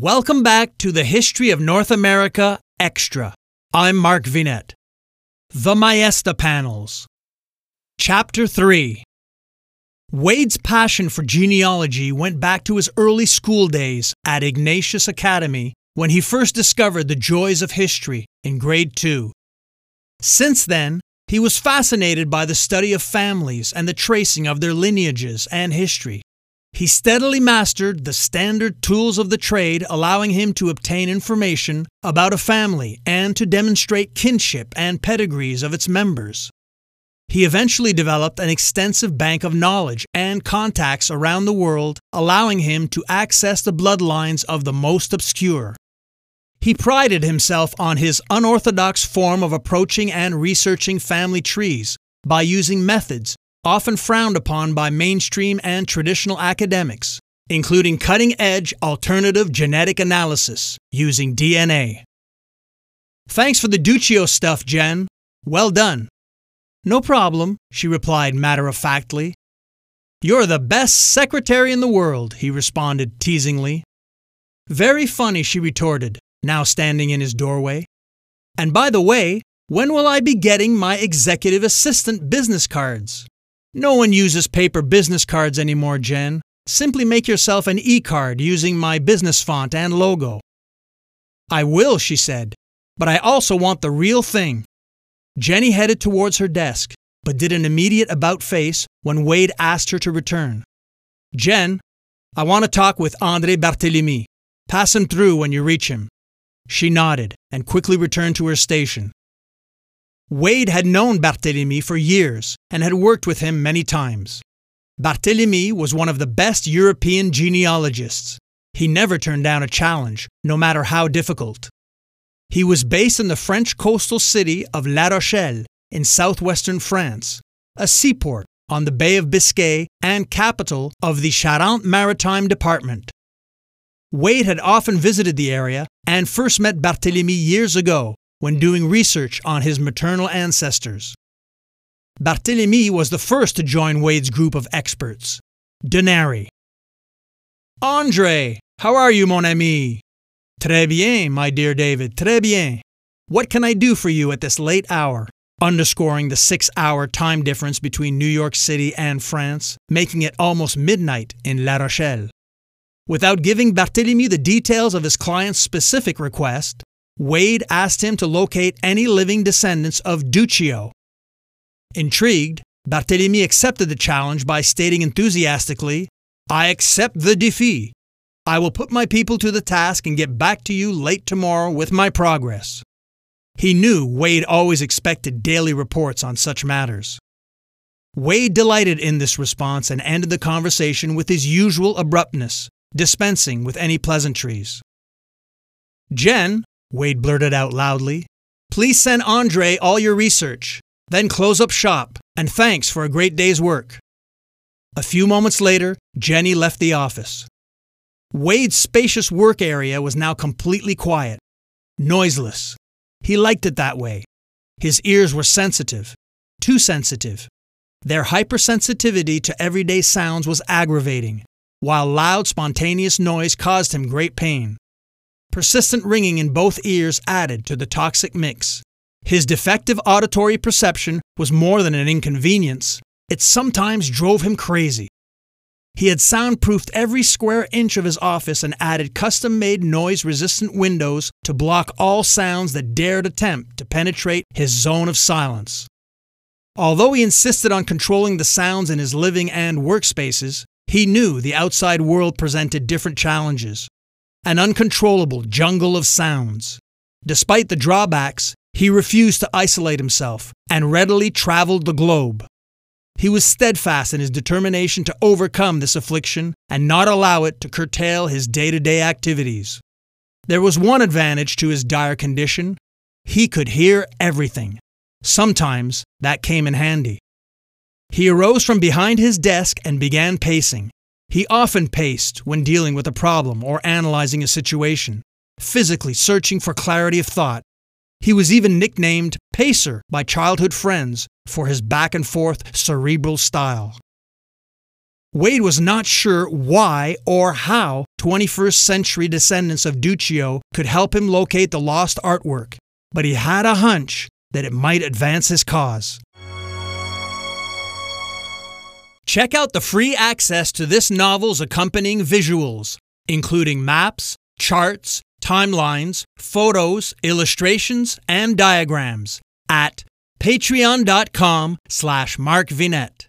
Welcome back to the History of North America Extra. I'm Mark Vinet. The Maesta Panels. Chapter 3 Wade's passion for genealogy went back to his early school days at Ignatius Academy when he first discovered the joys of history in grade 2. Since then, he was fascinated by the study of families and the tracing of their lineages and history. He steadily mastered the standard tools of the trade, allowing him to obtain information about a family and to demonstrate kinship and pedigrees of its members. He eventually developed an extensive bank of knowledge and contacts around the world, allowing him to access the bloodlines of the most obscure. He prided himself on his unorthodox form of approaching and researching family trees by using methods often frowned upon by mainstream and traditional academics, including cutting edge alternative genetic analysis using DNA. Thanks for the Duccio stuff, Jen. Well done. No problem, she replied matter of factly. You're the best secretary in the world, he responded teasingly. Very funny, she retorted, now standing in his doorway. And by the way, when will I be getting my executive assistant business cards? No one uses paper business cards anymore, Jen. Simply make yourself an e card using my business font and logo. I will, she said, but I also want the real thing. Jenny headed towards her desk, but did an immediate about face when Wade asked her to return. Jen, I want to talk with Andre Barthélemy. Pass him through when you reach him. She nodded and quickly returned to her station. Wade had known Barthélemy for years and had worked with him many times. Barthélemy was one of the best European genealogists. He never turned down a challenge, no matter how difficult. He was based in the French coastal city of La Rochelle in southwestern France, a seaport on the Bay of Biscay and capital of the Charente Maritime Department. Wade had often visited the area and first met Barthélemy years ago when doing research on his maternal ancestors. Barthélemy was the first to join Wade's group of experts, Denari. Andre, how are you, mon ami? Très bien, my dear David, très bien. What can I do for you at this late hour? Underscoring the six hour time difference between New York City and France, making it almost midnight in La Rochelle. Without giving Barthélemy the details of his client's specific request, Wade asked him to locate any living descendants of Duccio. Intrigued, Barthélemy accepted the challenge by stating enthusiastically, I accept the défi. I will put my people to the task and get back to you late tomorrow with my progress. He knew Wade always expected daily reports on such matters. Wade delighted in this response and ended the conversation with his usual abruptness, dispensing with any pleasantries. Jen, Wade blurted out loudly. Please send Andre all your research, then close up shop, and thanks for a great day's work. A few moments later, Jenny left the office. Wade's spacious work area was now completely quiet, noiseless. He liked it that way. His ears were sensitive, too sensitive. Their hypersensitivity to everyday sounds was aggravating, while loud, spontaneous noise caused him great pain. Persistent ringing in both ears added to the toxic mix. His defective auditory perception was more than an inconvenience, it sometimes drove him crazy. He had soundproofed every square inch of his office and added custom made noise resistant windows to block all sounds that dared attempt to penetrate his zone of silence. Although he insisted on controlling the sounds in his living and workspaces, he knew the outside world presented different challenges an uncontrollable jungle of sounds. Despite the drawbacks, he refused to isolate himself and readily traveled the globe. He was steadfast in his determination to overcome this affliction and not allow it to curtail his day to day activities. There was one advantage to his dire condition he could hear everything. Sometimes that came in handy. He arose from behind his desk and began pacing. He often paced when dealing with a problem or analyzing a situation, physically searching for clarity of thought. He was even nicknamed Pacer by childhood friends for his back and forth cerebral style. Wade was not sure why or how 21st century descendants of Duccio could help him locate the lost artwork, but he had a hunch that it might advance his cause. Check out the free access to this novel's accompanying visuals, including maps, charts, timelines, photos, illustrations, and diagrams at patreon.com slash markvinet.